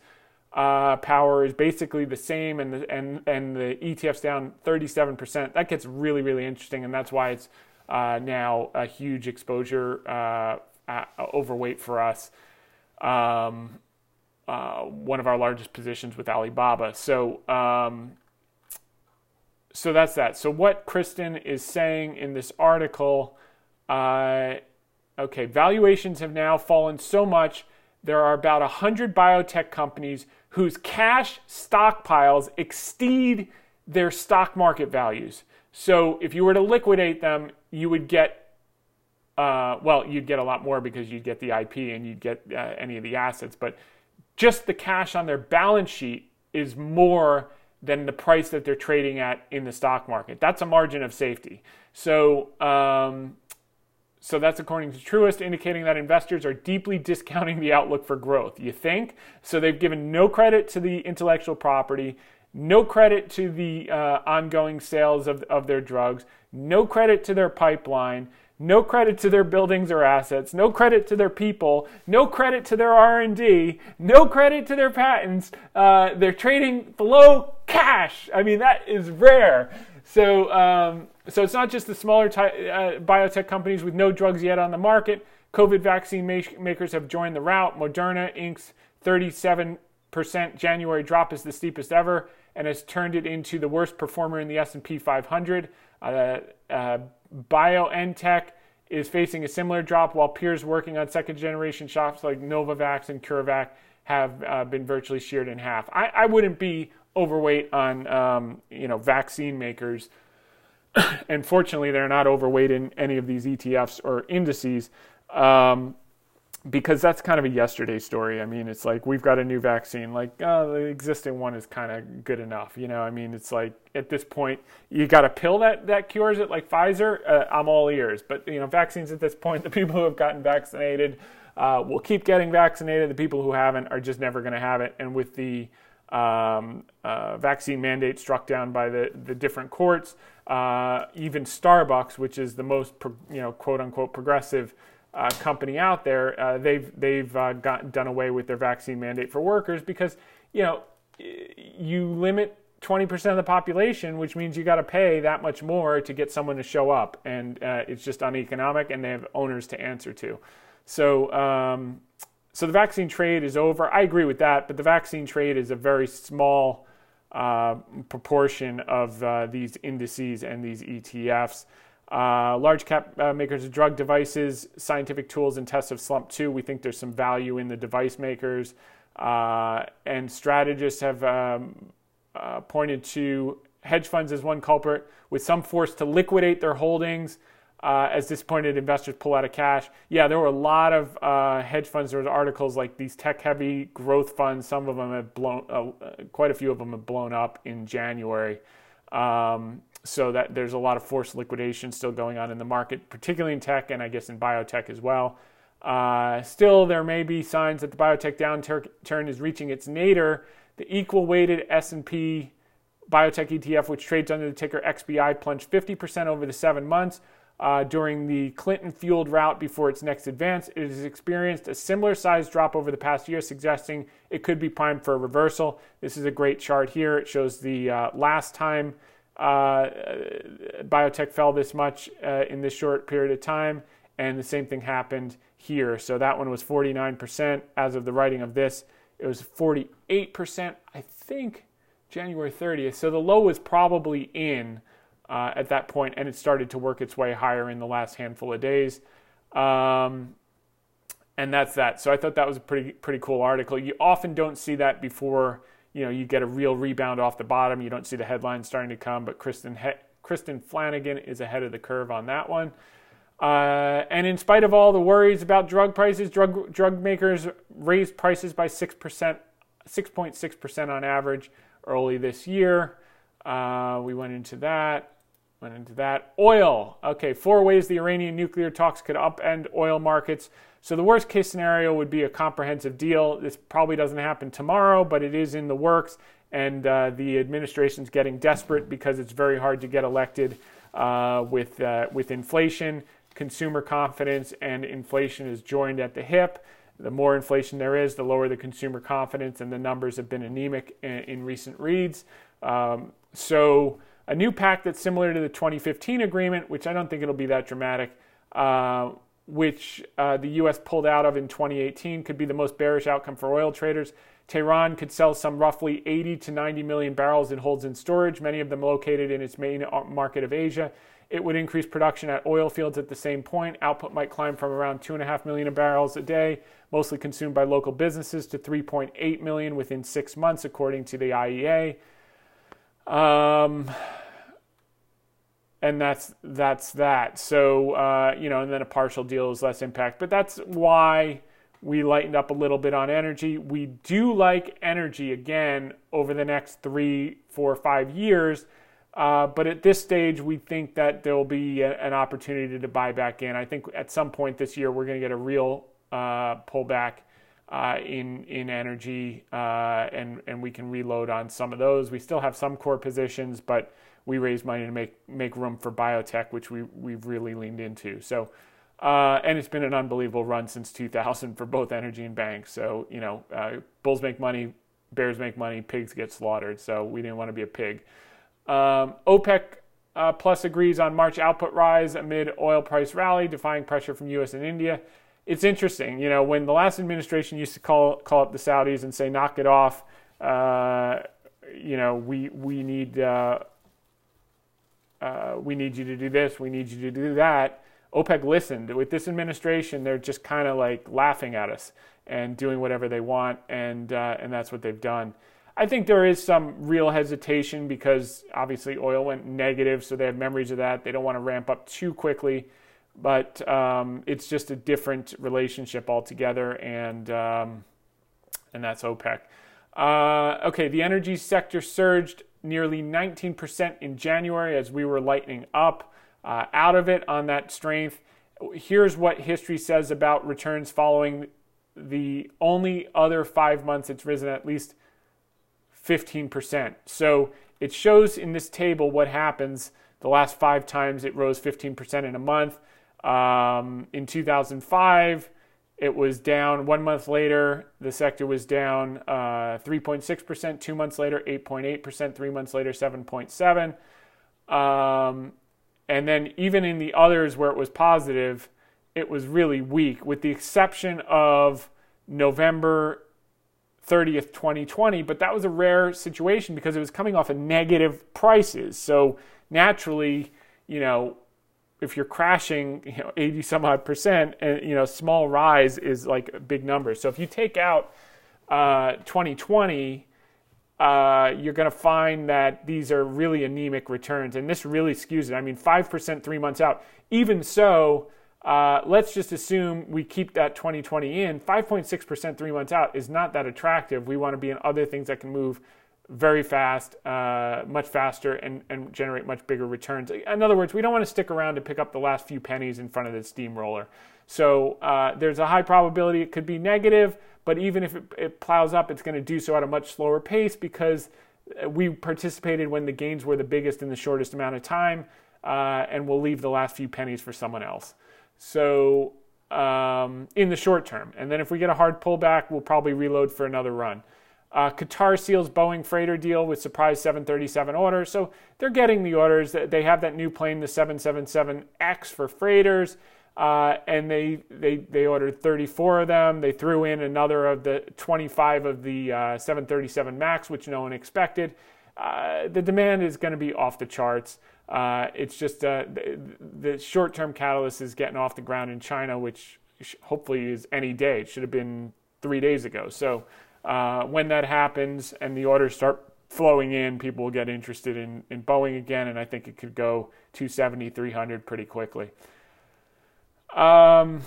uh, power is basically the same, and the, and and the ETF's down 37%. That gets really really interesting, and that's why it's uh, now a huge exposure uh, overweight for us. Um, uh, one of our largest positions with Alibaba. So um, so that's that. So what Kristen is saying in this article. Uh, okay, valuations have now fallen so much. There are about 100 biotech companies whose cash stockpiles exceed their stock market values. So if you were to liquidate them, you would get, uh, well, you'd get a lot more because you'd get the IP and you'd get uh, any of the assets. But just the cash on their balance sheet is more than the price that they're trading at in the stock market. That's a margin of safety. So, um, so that's according to Truist, indicating that investors are deeply discounting the outlook for growth. You think? So they've given no credit to the intellectual property, no credit to the uh, ongoing sales of, of their drugs, no credit to their pipeline, no credit to their buildings or assets, no credit to their people, no credit to their R&D, no credit to their patents. Uh, they're trading below cash. I mean, that is rare. So, um, so it's not just the smaller ty- uh, biotech companies with no drugs yet on the market. COVID vaccine ma- makers have joined the route. Moderna Inc.'s 37% January drop is the steepest ever and has turned it into the worst performer in the S&P 500. Uh, uh, BioNTech is facing a similar drop, while peers working on second-generation shops like Novavax and CureVac have uh, been virtually sheared in half. I, I wouldn't be overweight on um, you know vaccine makers. And fortunately, they're not overweight in any of these ETFs or indices um, because that's kind of a yesterday story. I mean, it's like we've got a new vaccine, like oh, the existing one is kind of good enough. You know, I mean, it's like at this point, you got a pill that that cures it, like Pfizer. Uh, I'm all ears, but you know, vaccines at this point, the people who have gotten vaccinated uh, will keep getting vaccinated. The people who haven't are just never going to have it. And with the um, uh, vaccine mandate struck down by the, the different courts. Uh, even Starbucks, which is the most pro, you know quote unquote progressive uh, company out there, uh, they've they've uh, got done away with their vaccine mandate for workers because you know you limit 20% of the population, which means you got to pay that much more to get someone to show up, and uh, it's just uneconomic, and they have owners to answer to. So um, so the vaccine trade is over. I agree with that, but the vaccine trade is a very small uh, proportion of uh, these indices and these ETFs. Uh, large cap uh, makers of drug devices, scientific tools, and tests have slumped too. We think there's some value in the device makers. Uh, and strategists have um, uh, pointed to hedge funds as one culprit, with some forced to liquidate their holdings uh, as disappointed investors pull out of cash. Yeah, there were a lot of uh, hedge funds. There was articles like these tech-heavy growth funds. Some of them have blown, uh, quite a few of them have blown up in January. Um, so that there's a lot of forced liquidation still going on in the market, particularly in tech and I guess in biotech as well. Uh, still, there may be signs that the biotech downturn is reaching its nadir. The equal-weighted S&P biotech ETF, which trades under the ticker XBI, plunged 50% over the seven months uh, during the Clinton fueled route before its next advance. It has experienced a similar size drop over the past year, suggesting it could be primed for a reversal. This is a great chart here. It shows the uh, last time uh, biotech fell this much uh, in this short period of time, and the same thing happened here. So that one was 49% as of the writing of this. It was 48%, I think, January 30th. So the low was probably in uh, at that point, and it started to work its way higher in the last handful of days. Um, and that's that. So I thought that was a pretty pretty cool article. You often don't see that before you know you get a real rebound off the bottom. You don't see the headlines starting to come, but Kristen he- Kristen Flanagan is ahead of the curve on that one. Uh, and in spite of all the worries about drug prices, drug drug makers raised prices by six percent, six point six percent on average early this year. Uh, we went into that. Went into that. Oil. Okay, four ways the Iranian nuclear talks could upend oil markets. So the worst case scenario would be a comprehensive deal. This probably doesn't happen tomorrow, but it is in the works, and uh, the administration's getting desperate because it's very hard to get elected uh, with uh, with inflation, consumer confidence, and inflation is joined at the hip. The more inflation there is, the lower the consumer confidence, and the numbers have been anemic in, in recent reads. Um, so a new pact that's similar to the 2015 agreement, which I don't think it'll be that dramatic, uh, which uh, the U.S. pulled out of in 2018, could be the most bearish outcome for oil traders. Tehran could sell some roughly 80 to 90 million barrels it holds in storage, many of them located in its main market of Asia. It would increase production at oil fields at the same point. Output might climb from around 2.5 million barrels a day, mostly consumed by local businesses, to 3.8 million within six months, according to the IEA. Um, and that's that's that. So uh, you know, and then a partial deal is less impact, but that's why we lightened up a little bit on energy. We do like energy again over the next three, four, five years, Uh, but at this stage, we think that there will be a, an opportunity to buy back in. I think at some point this year, we're going to get a real uh, pullback uh, in in energy, uh, and and we can reload on some of those. We still have some core positions, but we raise money to make make room for biotech, which we we've really leaned into. So. Uh, and it's been an unbelievable run since 2000 for both energy and banks. So, you know, uh, bulls make money, bears make money, pigs get slaughtered. So we didn't want to be a pig. Um, OPEC uh, Plus agrees on March output rise amid oil price rally, defying pressure from U.S. and India. It's interesting, you know, when the last administration used to call call up the Saudis and say, "Knock it off," uh, you know, we we need uh, uh we need you to do this, we need you to do that. OPEC listened. With this administration, they're just kind of like laughing at us and doing whatever they want, and uh, and that's what they've done. I think there is some real hesitation because obviously oil went negative, so they have memories of that. They don't want to ramp up too quickly, but um, it's just a different relationship altogether, and um, and that's OPEC. Uh, okay, the energy sector surged nearly 19% in January as we were lightening up uh, out of it on that strength. Here's what history says about returns following the only other five months it's risen at least 15%. So it shows in this table what happens the last five times it rose 15% in a month. Um, in 2005, it was down. One month later, the sector was down uh, 3.6%. Two months later, 8.8%. Three months later, 7.7. Um, and then even in the others where it was positive, it was really weak, with the exception of November 30th, 2020, but that was a rare situation because it was coming off of negative prices. So naturally, you know, if you're crashing, you know, 80 some odd percent, and you know, small rise is like a big number. So if you take out uh, 2020, uh, you're going to find that these are really anemic returns, and this really skews it. I mean, five percent three months out. Even so, uh, let's just assume we keep that 2020 in. 5.6% three months out is not that attractive. We want to be in other things that can move very fast, uh, much faster, and, and generate much bigger returns. In other words, we don't want to stick around to pick up the last few pennies in front of the steamroller. So uh, there's a high probability it could be negative, but even if it, it plows up, it's going to do so at a much slower pace because we participated when the gains were the biggest in the shortest amount of time, uh, and we'll leave the last few pennies for someone else. So um, in the short term, and then if we get a hard pullback, we'll probably reload for another run. Uh, Qatar seals Boeing freighter deal with surprise 737 order. So they're getting the orders. They have that new plane, the 777X for freighters, uh, and they, they they ordered 34 of them. They threw in another of the 25 of the uh, 737 Max, which no one expected. Uh, the demand is going to be off the charts. Uh, it's just uh, the, the short term catalyst is getting off the ground in China, which hopefully is any day. It should have been three days ago. So uh, when that happens and the orders start flowing in, people will get interested in, in Boeing again, and I think it could go 270, 300 pretty quickly. Um,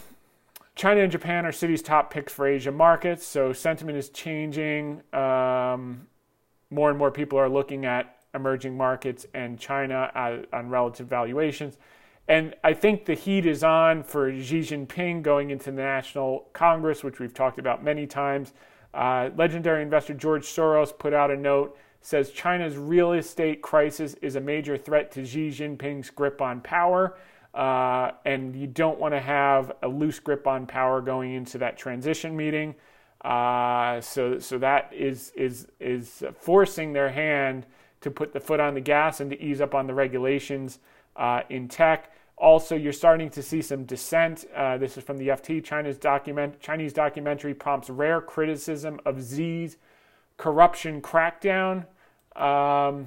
China and Japan are Citi's top picks for Asia markets, so sentiment is changing. Um, more and more people are looking at emerging markets and China on relative valuations. And I think the heat is on for Xi Jinping going into the National Congress, which we've talked about many times. Uh, legendary investor George Soros put out a note says China's real estate crisis is a major threat to Xi Jinping's grip on power. Uh, and you don't want to have a loose grip on power going into that transition meeting. Uh, so, so that is is is forcing their hand to put the foot on the gas and to ease up on the regulations uh, in tech. Also, you're starting to see some dissent. Uh, this is from the FT. China's document, Chinese documentary prompts rare criticism of Xi's corruption crackdown. Um,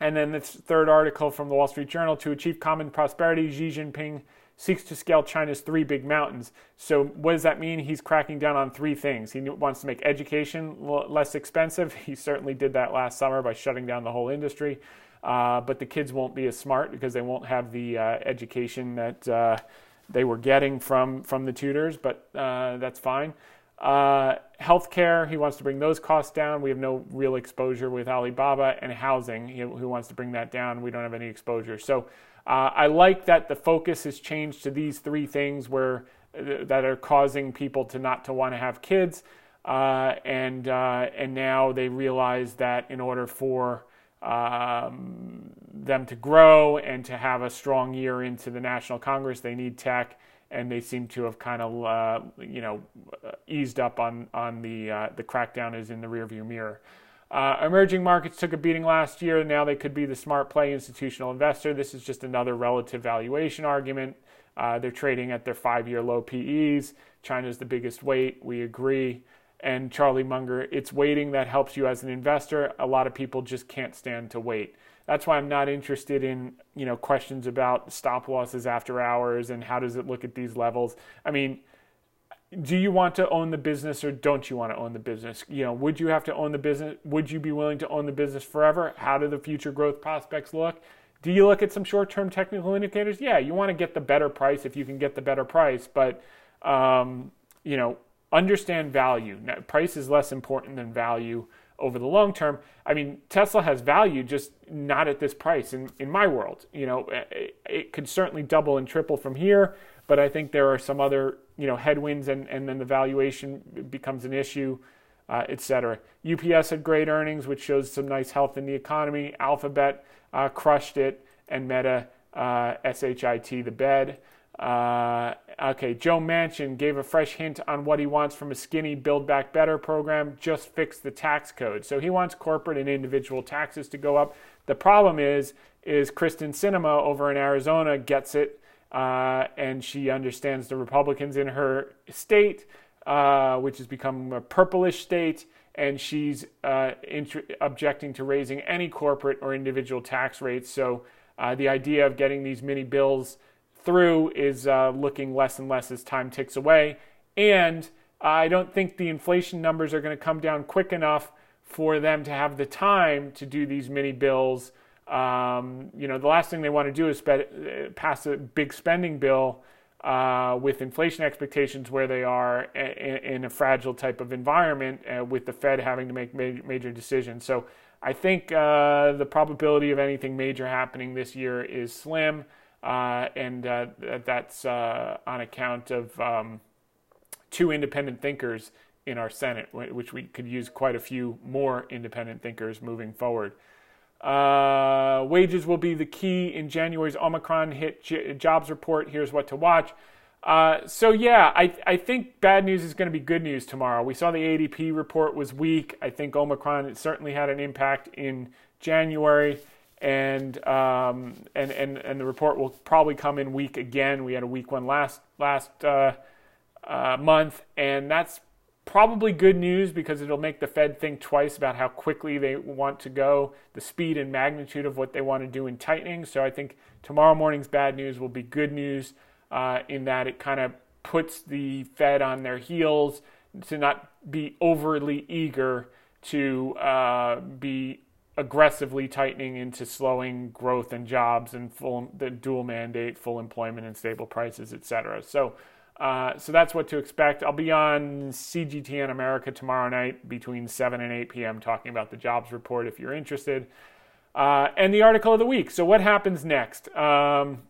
and then this third article from the Wall Street Journal to achieve common prosperity, Xi Jinping seeks to scale China's three big mountains. So, what does that mean? He's cracking down on three things. He wants to make education less expensive. He certainly did that last summer by shutting down the whole industry. Uh, but the kids won't be as smart because they won't have the uh, education that uh, they were getting from from the tutors. But uh, that's fine. Uh, healthcare, he wants to bring those costs down. We have no real exposure with Alibaba and housing. He, who wants to bring that down. We don't have any exposure. So uh, I like that the focus has changed to these three things where uh, that are causing people to not to want to have kids. And and now they realize that in order for um, them to grow and to have a strong year into the National Congress, they need tech and they seem to have kind of uh, you know eased up on on the uh, the crackdown is in the rearview mirror. Uh, emerging markets took a beating last year. Now they could be the smart play institutional investor. This is just another relative valuation argument. Uh, they're trading at their five-year low PEs. China's the biggest weight. We agree. And Charlie Munger, it's waiting that helps you as an investor. A lot of people just can't stand to wait. That's why I'm not interested in you know questions about stop losses after hours and how does it look at these levels. I mean, do you want to own the business or don't you want to own the business? You know, would you have to own the business? Would you be willing to own the business forever? How do the future growth prospects look? Do you look at some short-term technical indicators? Yeah, you want to get the better price if you can get the better price, but um, you know, understand value. Now, price is less important than value over the long term. I mean, Tesla has value, just not at this price. In in my world, you know, it, it could certainly double and triple from here, but I think there are some other you know headwinds, and and then the valuation becomes an issue. Uh, etc. UPS had great earnings, which shows some nice health in the economy. Alphabet uh, crushed it, and Meta, uh, SHIT, the bed. Uh, okay, Joe Manchin gave a fresh hint on what he wants from a skinny Build Back Better program. Just fix the tax code. So he wants corporate and individual taxes to go up. The problem is, is Kyrsten Sinema over in Arizona gets it, uh, and she understands the Republicans in her state, uh, which has become a purplish state, and she's uh, int- objecting to raising any corporate or individual tax rates. So uh, the idea of getting these mini bills through is uh, looking less and less as time ticks away. And I don't think the inflation numbers are going to come down quick enough for them to have the time to do these mini bills. Um, you know, the last thing they want to do is spe- pass a big spending bill uh, with inflation expectations where they are in, a fragile type of environment, uh, with the Fed having to make major, major decisions. So I think uh, the probability of anything major happening this year is slim. Uh, and uh, that's uh, on account of um, two independent thinkers in our Senate, which we could use quite a few more independent thinkers moving forward. Uh, wages will be the key in January's Omicron hit j- jobs report. Here's what to watch. Uh, so yeah, I, I think bad news is going to be good news tomorrow. We saw the ADP report was weak. I think Omicron certainly had an impact in January and um, and and and the report will probably come in weak again. We had a weak one last last uh, uh, month, and that's probably good news because it'll make the Fed think twice about how quickly they want to go, the speed and magnitude of what they want to do in tightening. So I think tomorrow morning's bad news will be good news uh, in that it kind of puts the Fed on their heels to not be overly eager to uh, be aggressively tightening into slowing growth and jobs and full the dual mandate, full employment and stable prices, et cetera. So, uh, so that's what to expect. I'll be on CGTN America tomorrow night between 7 and 8 p.m. talking about the jobs report if you're interested. Uh, and the article of the week. So, what happens next? Um,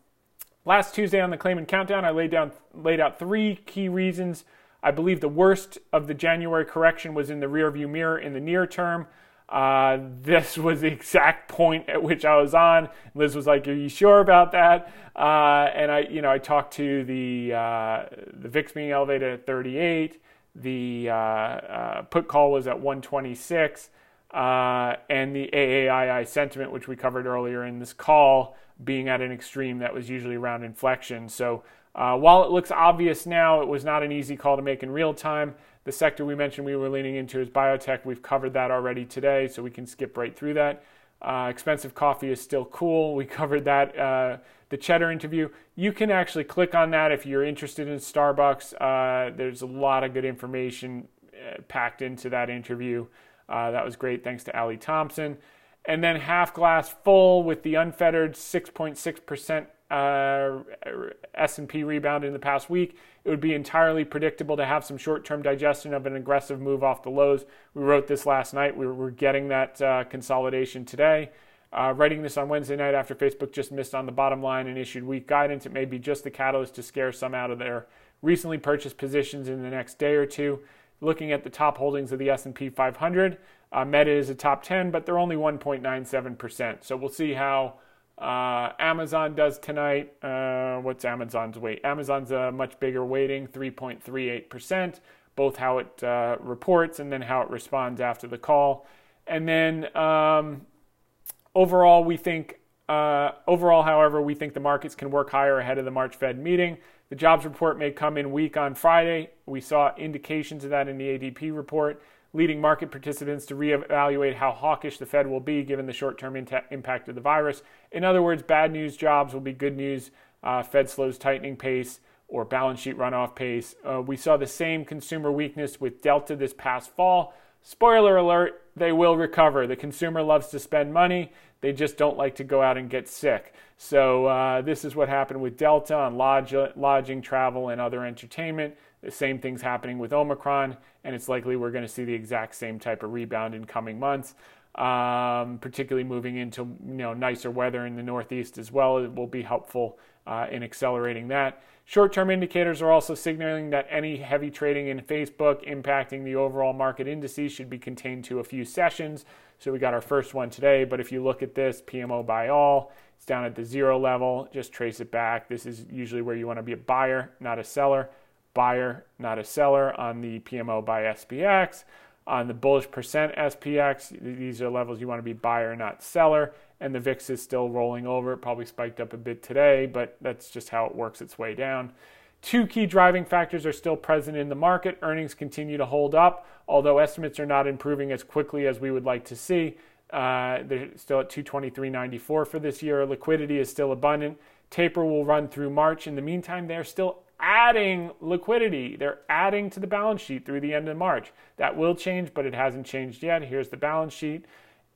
last Tuesday on the Claman Countdown, I laid down laid out three key reasons. I believe the worst of the January correction was in the rearview mirror in the near term. Uh, this was the exact point at which I was on. Liz was like, "Are you sure about that?" Uh, and I, you know, I talked to the uh, the VIX being elevated at 38. The uh, uh, put call was at 126, uh, and the AAII sentiment, which we covered earlier in this call, being at an extreme that was usually around inflection. So while it looks obvious now, it was not an easy call to make in real time. The sector we mentioned we were leaning into is biotech. We've covered that already today, so we can skip right through that. Uh, expensive coffee is still cool. We covered that. Uh, the Cheddar interview. You can actually click on that if you're interested in Starbucks. Uh, there's a lot of good information uh, packed into that interview. Uh, that was great. Thanks to Ali Thompson. And then half glass full with the unfettered 6.6% uh, S&P rebound in the past week, it would be entirely predictable to have some short-term digestion of an aggressive move off the lows. We wrote this last night. We are getting that uh, consolidation today. Uh, writing this on Wednesday night after Facebook just missed on the bottom line and issued weak guidance, it may be just the catalyst to scare some out of their recently purchased positions in the next day or two. Looking at the top holdings of the S&P 500, uh, Meta is a top 10, but they're only 1.97%. So we'll see how uh, Amazon does tonight. Uh, what's Amazon's weight? Amazon's a much bigger weighting, 3.38%, both how it uh, reports and then how it responds after the call. And then um, overall, we think. Uh, overall, however, we think the markets can work higher ahead of the March Fed meeting. The jobs report may come in weak on Friday. We saw indications of that in the ADP report leading market participants to reevaluate how hawkish the Fed will be given the short term impact of the virus. In other words, bad news jobs will be good news. Uh, Fed slows tightening pace or balance sheet runoff pace. Uh, we saw the same consumer weakness with Delta this past fall. Spoiler alert, they will recover. The consumer loves to spend money, they just don't like to go out and get sick. So, uh, this is what happened with Delta on lodge, lodging, travel, and other entertainment. The same thing's happening with Omicron, and it's likely we're going to see the exact same type of rebound in coming months. Um, particularly moving into you know nicer weather in the Northeast as well, it will be helpful uh, in accelerating that. Short-term indicators are also signaling that any heavy trading in Facebook impacting the overall market indices should be contained to a few sessions. So we got our first one today, but if you look at this PMO by all, it's down at the zero level. Just trace it back. This is usually where you want to be a buyer, not a seller buyer, not a seller on the PMO by SPX. On the bullish percent SPX, these are levels you want to be buyer, not seller. And the VIX is still rolling over. It probably spiked up a bit today, but that's just how it works its way down. Two key driving factors are still present in the market. Earnings continue to hold up, although estimates are not improving as quickly as we would like to see. Uh, they're still at 223.94 for this year. Liquidity is still abundant. Taper will run through March. In the meantime, they're still adding liquidity. They're adding to the balance sheet through the end of March. That will change, but it hasn't changed yet. Here's the balance sheet.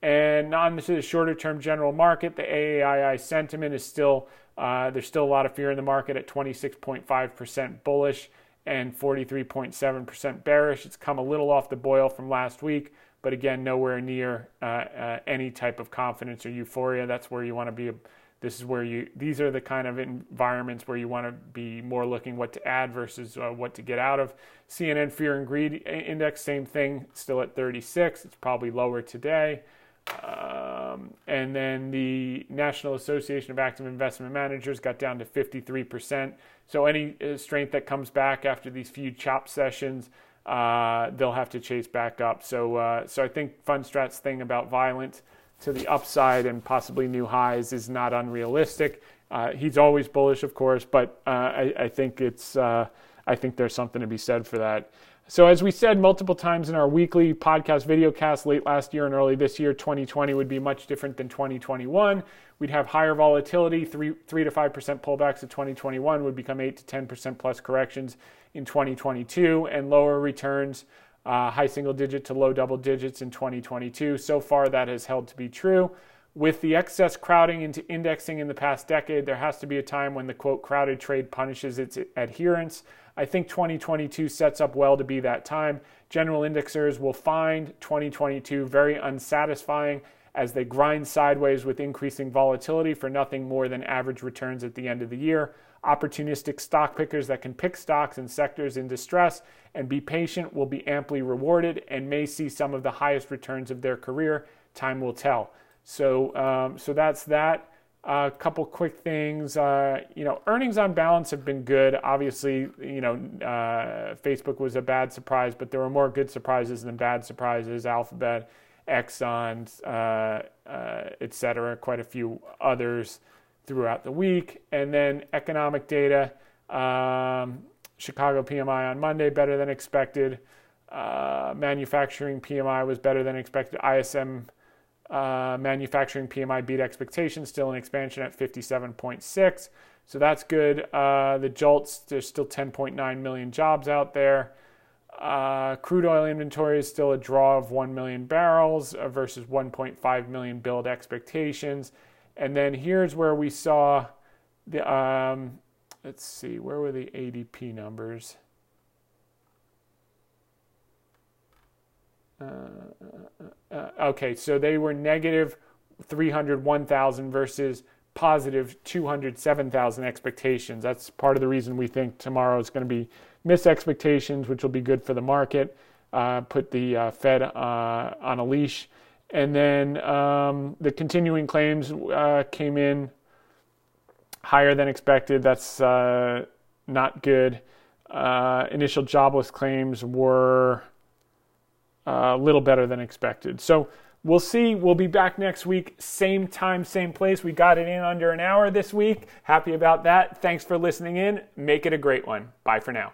And on the shorter term general market, the AAII sentiment is still, uh, there's still a lot of fear in the market at 26.5% bullish and 43.7% bearish. It's come a little off the boil from last week, but again, nowhere near uh, uh, any type of confidence or euphoria. That's where you want to be this is where you these are the kind of environments where you want to be more looking what to add versus uh, what to get out of. Cnn fear and greed index same thing still at 36 it's probably lower today. Um, and then the national association of active investment managers got down to 53% so any uh, strength that comes back after these few chop sessions uh, they'll have to chase back up. So uh, so i think fundstrat's thing about violent to the upside and possibly new highs is not unrealistic. Uh, he's always bullish, of course, but uh, I, I, think it's uh, I think there's something to be said for that. So, as we said multiple times in our weekly podcast video cast late last year and early this year, 2020 would be much different than 2021. We'd have higher volatility, three, three to 5% pullbacks of 2021 would become 8 to 10% plus corrections in 2022, and lower returns uh, high single digit to low double digits in 2022. So far, that has held to be true. With the excess crowding into indexing in the past decade, there has to be a time when the quote crowded trade punishes its adherence. I think 2022 sets up well to be that time. General indexers will find 2022 very unsatisfying as they grind sideways with increasing volatility for nothing more than average returns at the end of the year opportunistic stock pickers that can pick stocks and sectors in distress and be patient will be amply rewarded and may see some of the highest returns of their career. Time will tell. So, um, so that's that. A uh, couple quick things. Uh, you know, earnings on balance have been good. Obviously, you know, uh, Facebook was a bad surprise, but there were more good surprises than bad surprises. Alphabet, Exxon, uh, uh, et cetera, quite a few others throughout the week. And then economic data um, Chicago PMI on Monday, better than expected. Uh, manufacturing PMI was better than expected. ISM uh, manufacturing PMI beat expectations, still in expansion at 57.6. So that's good. Uh, the JOLTS, there's still 10.9 million jobs out there. Uh, crude oil inventory is still a draw of 1 million barrels uh, versus 1.5 million build expectations. And then here's where we saw the um, let's see, where were the ADP numbers? Uh, uh, uh, okay, so they were negative 301,000 versus positive 207,000 expectations. That's part of the reason we think tomorrow is going to be miss expectations, which will be good for the market. Uh, put the uh, Fed uh, on a leash. And then um, the continuing claims uh, came in higher than expected. That's uh, not good. Initial jobless claims were a little better than expected. So we'll see. We'll be back next week, same time, same place. We got it in under an hour this week. Happy about that. Thanks for listening in. Make it a great one. Bye for now.